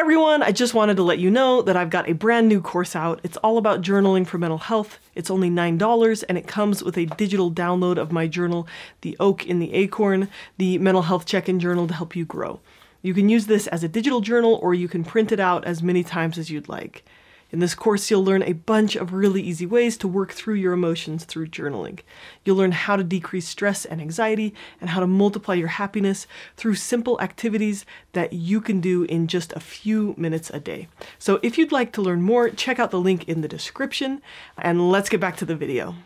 Everyone, I just wanted to let you know that I've got a brand new course out. It's all about journaling for mental health. It's only $9 and it comes with a digital download of my journal, The Oak in the Acorn, the mental health check in journal to help you grow. You can use this as a digital journal or you can print it out as many times as you'd like. In this course, you'll learn a bunch of really easy ways to work through your emotions through journaling. You'll learn how to decrease stress and anxiety and how to multiply your happiness through simple activities that you can do in just a few minutes a day. So if you'd like to learn more, check out the link in the description and let's get back to the video.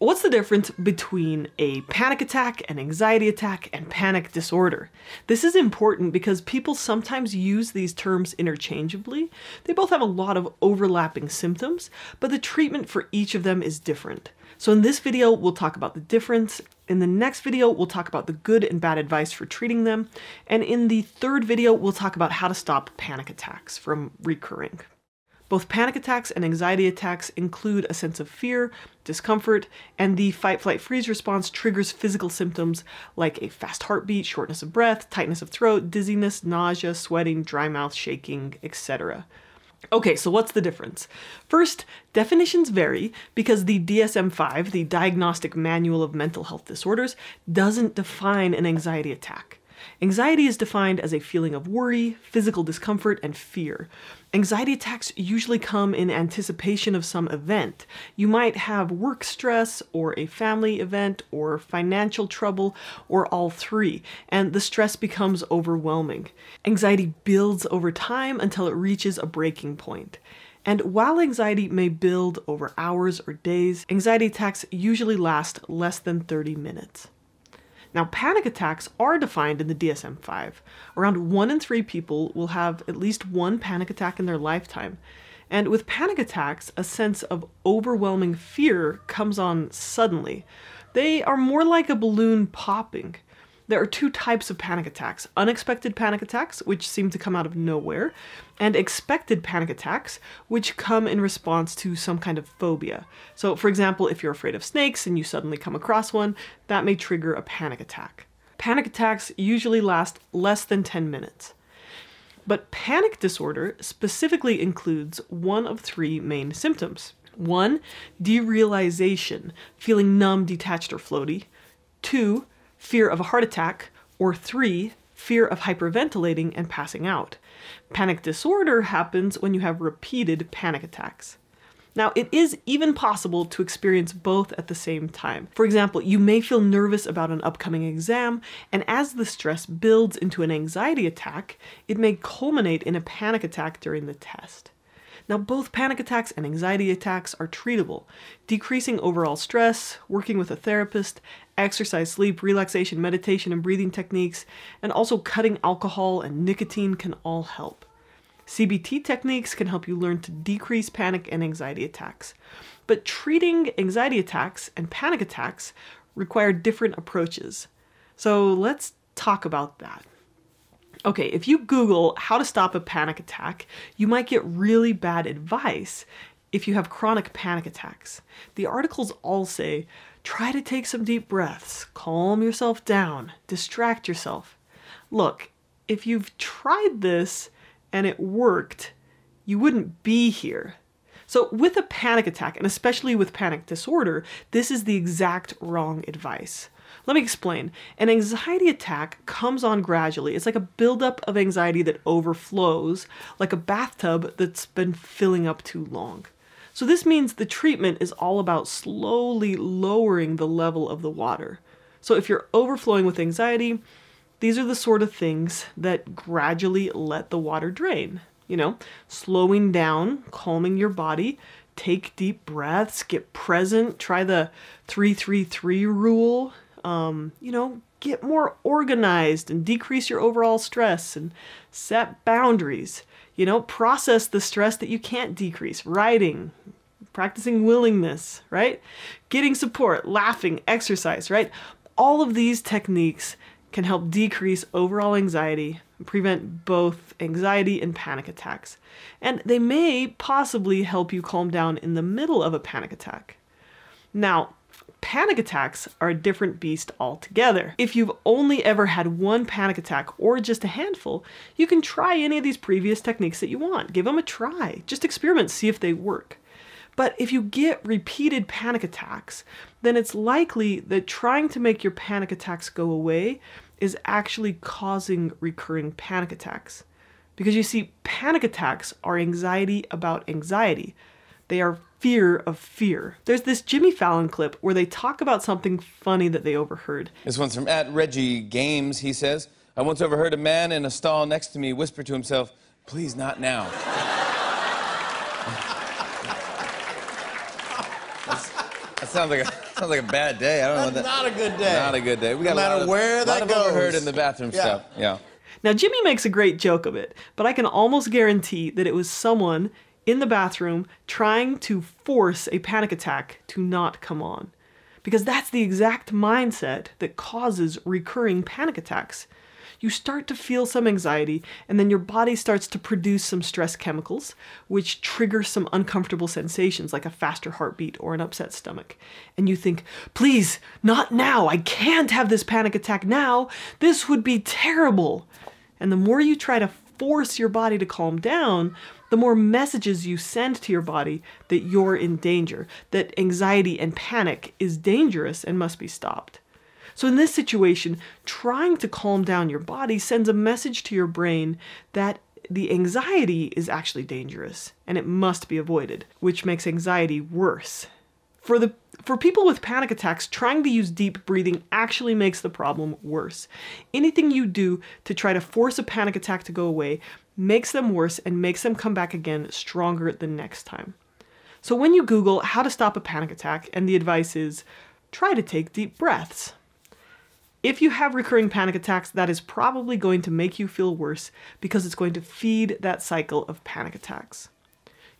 What's the difference between a panic attack, an anxiety attack, and panic disorder? This is important because people sometimes use these terms interchangeably. They both have a lot of overlapping symptoms, but the treatment for each of them is different. So in this video, we'll talk about the difference. In the next video, we'll talk about the good and bad advice for treating them. And in the third video, we'll talk about how to stop panic attacks from recurring. Both panic attacks and anxiety attacks include a sense of fear, discomfort, and the fight, flight, freeze response triggers physical symptoms like a fast heartbeat, shortness of breath, tightness of throat, dizziness, nausea, sweating, dry mouth, shaking, etc. Okay, so what's the difference? First, definitions vary because the DSM 5, the Diagnostic Manual of Mental Health Disorders, doesn't define an anxiety attack. Anxiety is defined as a feeling of worry, physical discomfort, and fear. Anxiety attacks usually come in anticipation of some event. You might have work stress, or a family event, or financial trouble, or all three, and the stress becomes overwhelming. Anxiety builds over time until it reaches a breaking point. And while anxiety may build over hours or days, anxiety attacks usually last less than 30 minutes. Now, panic attacks are defined in the DSM 5. Around one in three people will have at least one panic attack in their lifetime. And with panic attacks, a sense of overwhelming fear comes on suddenly. They are more like a balloon popping. There are two types of panic attacks unexpected panic attacks, which seem to come out of nowhere, and expected panic attacks, which come in response to some kind of phobia. So, for example, if you're afraid of snakes and you suddenly come across one, that may trigger a panic attack. Panic attacks usually last less than 10 minutes. But panic disorder specifically includes one of three main symptoms. One, derealization, feeling numb, detached, or floaty. Two, fear of a heart attack, or three, fear of hyperventilating and passing out. Panic disorder happens when you have repeated panic attacks. Now, it is even possible to experience both at the same time. For example, you may feel nervous about an upcoming exam, and as the stress builds into an anxiety attack, it may culminate in a panic attack during the test. Now, both panic attacks and anxiety attacks are treatable. Decreasing overall stress, working with a therapist, exercise, sleep, relaxation, meditation, and breathing techniques, and also cutting alcohol and nicotine can all help. CBT techniques can help you learn to decrease panic and anxiety attacks. But treating anxiety attacks and panic attacks require different approaches. So let's talk about that. Okay, if you Google how to stop a panic attack, you might get really bad advice if you have chronic panic attacks. The articles all say try to take some deep breaths, calm yourself down, distract yourself. Look, if you've tried this and it worked, you wouldn't be here. So, with a panic attack, and especially with panic disorder, this is the exact wrong advice. Let me explain. An anxiety attack comes on gradually. It's like a buildup of anxiety that overflows, like a bathtub that's been filling up too long. So, this means the treatment is all about slowly lowering the level of the water. So, if you're overflowing with anxiety, these are the sort of things that gradually let the water drain. You know, slowing down, calming your body, take deep breaths, get present, try the 333 rule um, you know, get more organized and decrease your overall stress and set boundaries. You know, process the stress that you can't decrease. Writing, practicing willingness, right? Getting support, laughing, exercise, right? All of these techniques can help decrease overall anxiety and prevent both anxiety and panic attacks. And they may possibly help you calm down in the middle of a panic attack. Now, Panic attacks are a different beast altogether. If you've only ever had one panic attack or just a handful, you can try any of these previous techniques that you want. Give them a try. Just experiment, see if they work. But if you get repeated panic attacks, then it's likely that trying to make your panic attacks go away is actually causing recurring panic attacks. Because you see, panic attacks are anxiety about anxiety. They are fear of fear. There's this Jimmy Fallon clip where they talk about something funny that they overheard. This one's from at Reggie Games. He says, I once overheard a man in a stall next to me whisper to himself, Please, not now. that sounds like a sounds like a bad day. I don't know. That's That, not a good day. not a good day. We No got a matter lot of, where lot that of overheard goes. in the bathroom Yeah. stuff. Yeah. Now, Jimmy makes a great joke of it, but I can almost guarantee that it was someone in the bathroom trying to force a panic attack to not come on. Because that's the exact mindset that causes recurring panic attacks. You start to feel some anxiety, and then your body starts to produce some stress chemicals, which trigger some uncomfortable sensations like a faster heartbeat or an upset stomach. And you think, please, not now. I can't have this panic attack now. This would be terrible. And the more you try to force your body to calm down, the more messages you send to your body that you're in danger, that anxiety and panic is dangerous and must be stopped. So, in this situation, trying to calm down your body sends a message to your brain that the anxiety is actually dangerous and it must be avoided, which makes anxiety worse. For the for people with panic attacks, trying to use deep breathing actually makes the problem worse. Anything you do to try to force a panic attack to go away makes them worse and makes them come back again stronger the next time. So when you Google how to stop a panic attack, and the advice is try to take deep breaths. If you have recurring panic attacks, that is probably going to make you feel worse because it's going to feed that cycle of panic attacks.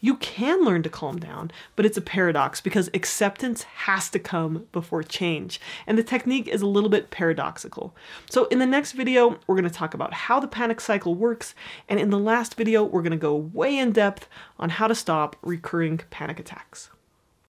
You can learn to calm down, but it's a paradox because acceptance has to come before change. And the technique is a little bit paradoxical. So, in the next video, we're going to talk about how the panic cycle works. And in the last video, we're going to go way in depth on how to stop recurring panic attacks.